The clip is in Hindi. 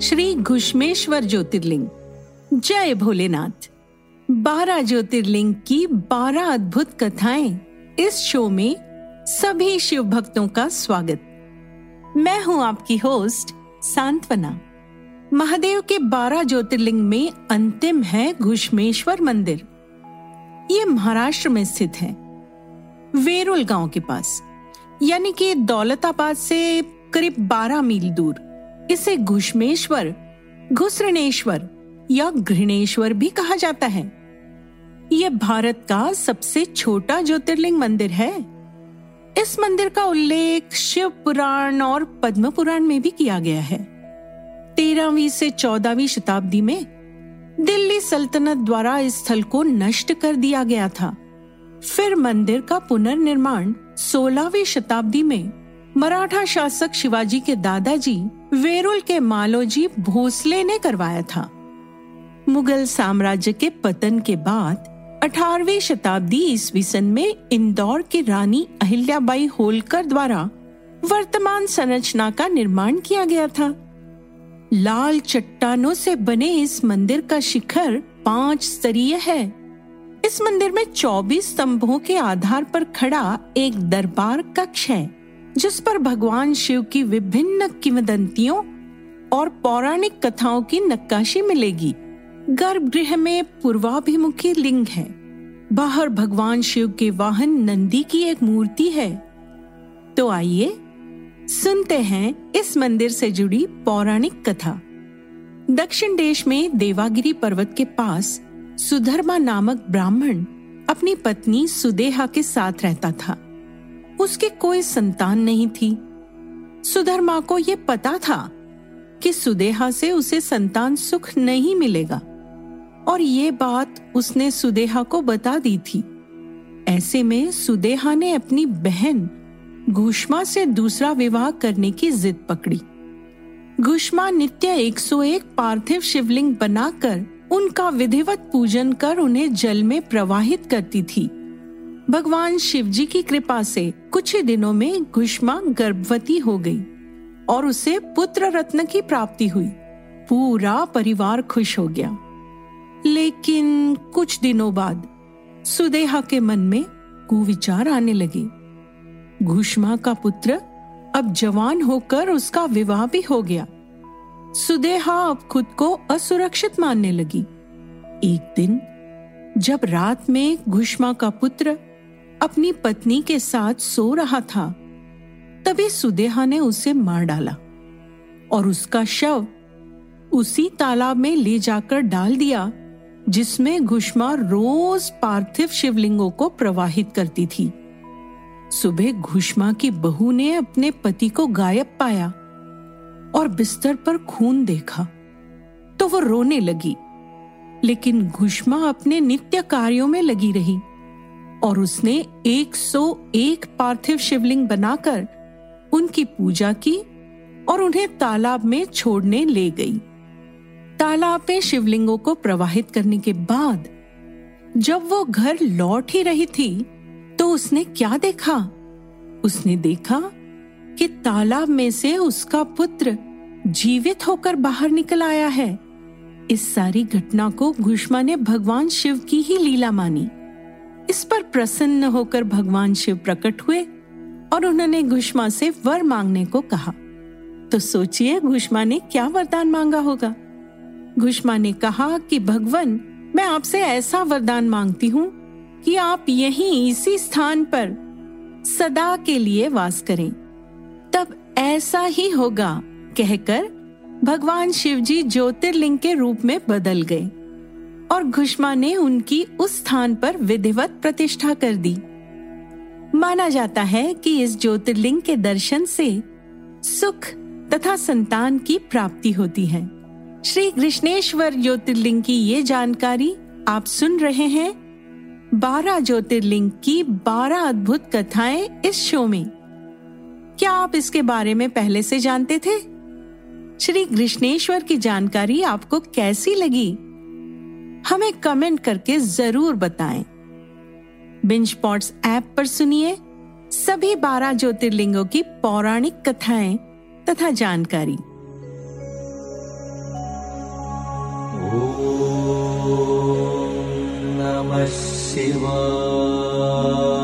श्री घुष्मेश्वर ज्योतिर्लिंग। जय भोलेनाथ। बारह ज्योतिर्लिंग की बारह अद्भुत कथाएँ इस शो में सभी शिव भक्तों का स्वागत। मैं हूँ आपकी होस्ट सांत्वना। महादेव के बारह ज्योतिर्लिंग में अंतिम है घुष्मेश्वर मंदिर। ये महाराष्ट्र में स्थित है। वेरुल गाँव के पास, यानी कि दौलताबाद से करीब 12 मील दूर। इसे घुष्मेश्वर, घुसरणेश्वर या घृणेश्वर भी कहा जाता है। यह भारत का सबसे छोटा ज्योतिर्लिंग मंदिर है। इस मंदिर का उल्लेख शिव पुराण और पद्म पुराण में भी किया गया है। तेरहवीं से चौदहवीं शताब्दी में दिल्ली सल्तनत द्वारा इस स्थल को नष्ट कर दिया गया था। फिर मंदिर का पुनर्निर्माण 16वीं शताब्दी में मराठा शासक शिवाजी के दादाजी वेरुल के मालोजी भोसले ने करवाया था। मुगल साम्राज्य के पतन के बाद 18वीं शताब्दी ईस्वी सन में इंदौर की रानी अहिल्याबाई होलकर द्वारा वर्तमान संरचना का निर्माण किया गया था। लाल चट्टानों से बने इस मंदिर का शिखर पाँच स्तरीय है। इस मंदिर में 24 स्तंभों के आधार पर खड़ा एक दरबार कक्ष है, जिस पर भगवान शिव की विभिन्न किंवदंतियों और पौराणिक कथाओं की नक्काशी मिलेगी। गर्भगृह में पूर्वाभिमुखी लिंग है। बाहर भगवान शिव के वाहन नंदी की एक मूर्ति है। तो आइए सुनते हैं इस मंदिर से जुड़ी पौराणिक कथा। दक्षिण देश में देवागिरी पर्वत के पास सुधर्मा नामक ब्राह्मण अपनी पत्नी सुदेहा के साथ रहता था। उसकी कोई संतान नहीं थी। सुधर्मा को यह पता था कि सुदेहा से उसे संतान सुख नहीं मिलेगा। और ये बात उसने सुदेहा को बता दी थी। ऐसे में सुदेहा ने अपनी बहन घुष्मा से दूसरा विवाह करने की जिद पकड़ी। घुष्मा नित्य 101 पार्थिव शिवलिंग बनाकर उनका विधिवत पूजन कर उन्हें जल में प्रवाहित करती थी। भगवान शिवजी की कृपा से कुछ ही दिनों में घुष्मा गर्भवती हो गई और उसे पुत्र रत्न की प्राप्ति हुई। पूरा परिवार खुश हो गया। लेकिन कुछ दिनों बाद सुदेहा के मन में कुविचार आने लगे। घुष्मा का पुत्र अब जवान होकर उसका विवाह भी हो गया। सुदेहा अब खुद को असुरक्षित मानने लगी। एक दिन, जब रात में घुष्मा का पुत्र अपनी पत्नी के साथ सो रहा था, तभी सुदेहा ने उसे मार डाला और उसका शव उसी तालाब में ले जाकर डाल दिया, जिसमें घुष्मा रोज पार्थिव शिवलिंगों को प्रवाहित करती थी। सुबह घुषमा की बहू ने अपने पति को गायब पाया और बिस्तर पर खून देखा। तो वो रोने लगी, लेकिन घुष्मा अपने नित्य कार्यों में लगी रही और उसने 101 पार्थिव शिवलिंग बनाकर उनकी पूजा की और उन्हें तालाब में छोड़ने ले गई। तालाब में शिवलिंगों को प्रवाहित करने के बाद जब वो घर लौट ही रही थी तो उसने क्या देखा? उसने देखा कि तालाब में से उसका पुत्र जीवित होकर बाहर निकल आया है। इस सारी घटना को घुष्मा ने भगवान शिव की ही लीला मानी। इस पर प्रसन्न होकर भगवान शिव प्रकट हुए और उन्होंने घुष्मा से वर मांगने को कहा। तो सोचिए, घुष्मा ने क्या वरदान मांगा होगा? घुष्मा ने कहा कि, भगवान, मैं आपसे ऐसा वरदान मांगती हूँ कि आप यहीं इसी स्थान पर सदा के लिए वास करें। तब ऐसा ही होगा, कहकर भगवान शिवजी ज्योतिर्लिंग के रूप में बदल गए और घुष्मा ने उनकी उस स्थान पर विधिवत प्रतिष्ठा कर दी। माना जाता है कि इस ज्योतिर्लिंग के दर्शन से सुख तथा संतान की प्राप्ति होती है। श्री कृष्णेश्वर ज्योतिर्लिंग की ये जानकारी आप सुन रहे हैं। बारह ज्योतिर्लिंग की बारह अद्भुत कथाएँ इस शो में। क्या आप इसके बारे में पहले से जानते थे? श्री कृष्णेश्वर की जानकारी आपको कैसी लगी? हमें कमेंट करके ज़रूर बताएँ। बिंच पॉट्स ऐप पर सुनिए सभी बारह ज्योतिर्लिंगों की पौराणिक कथाएँ तथा जानकारी। ॐ नमः शिवा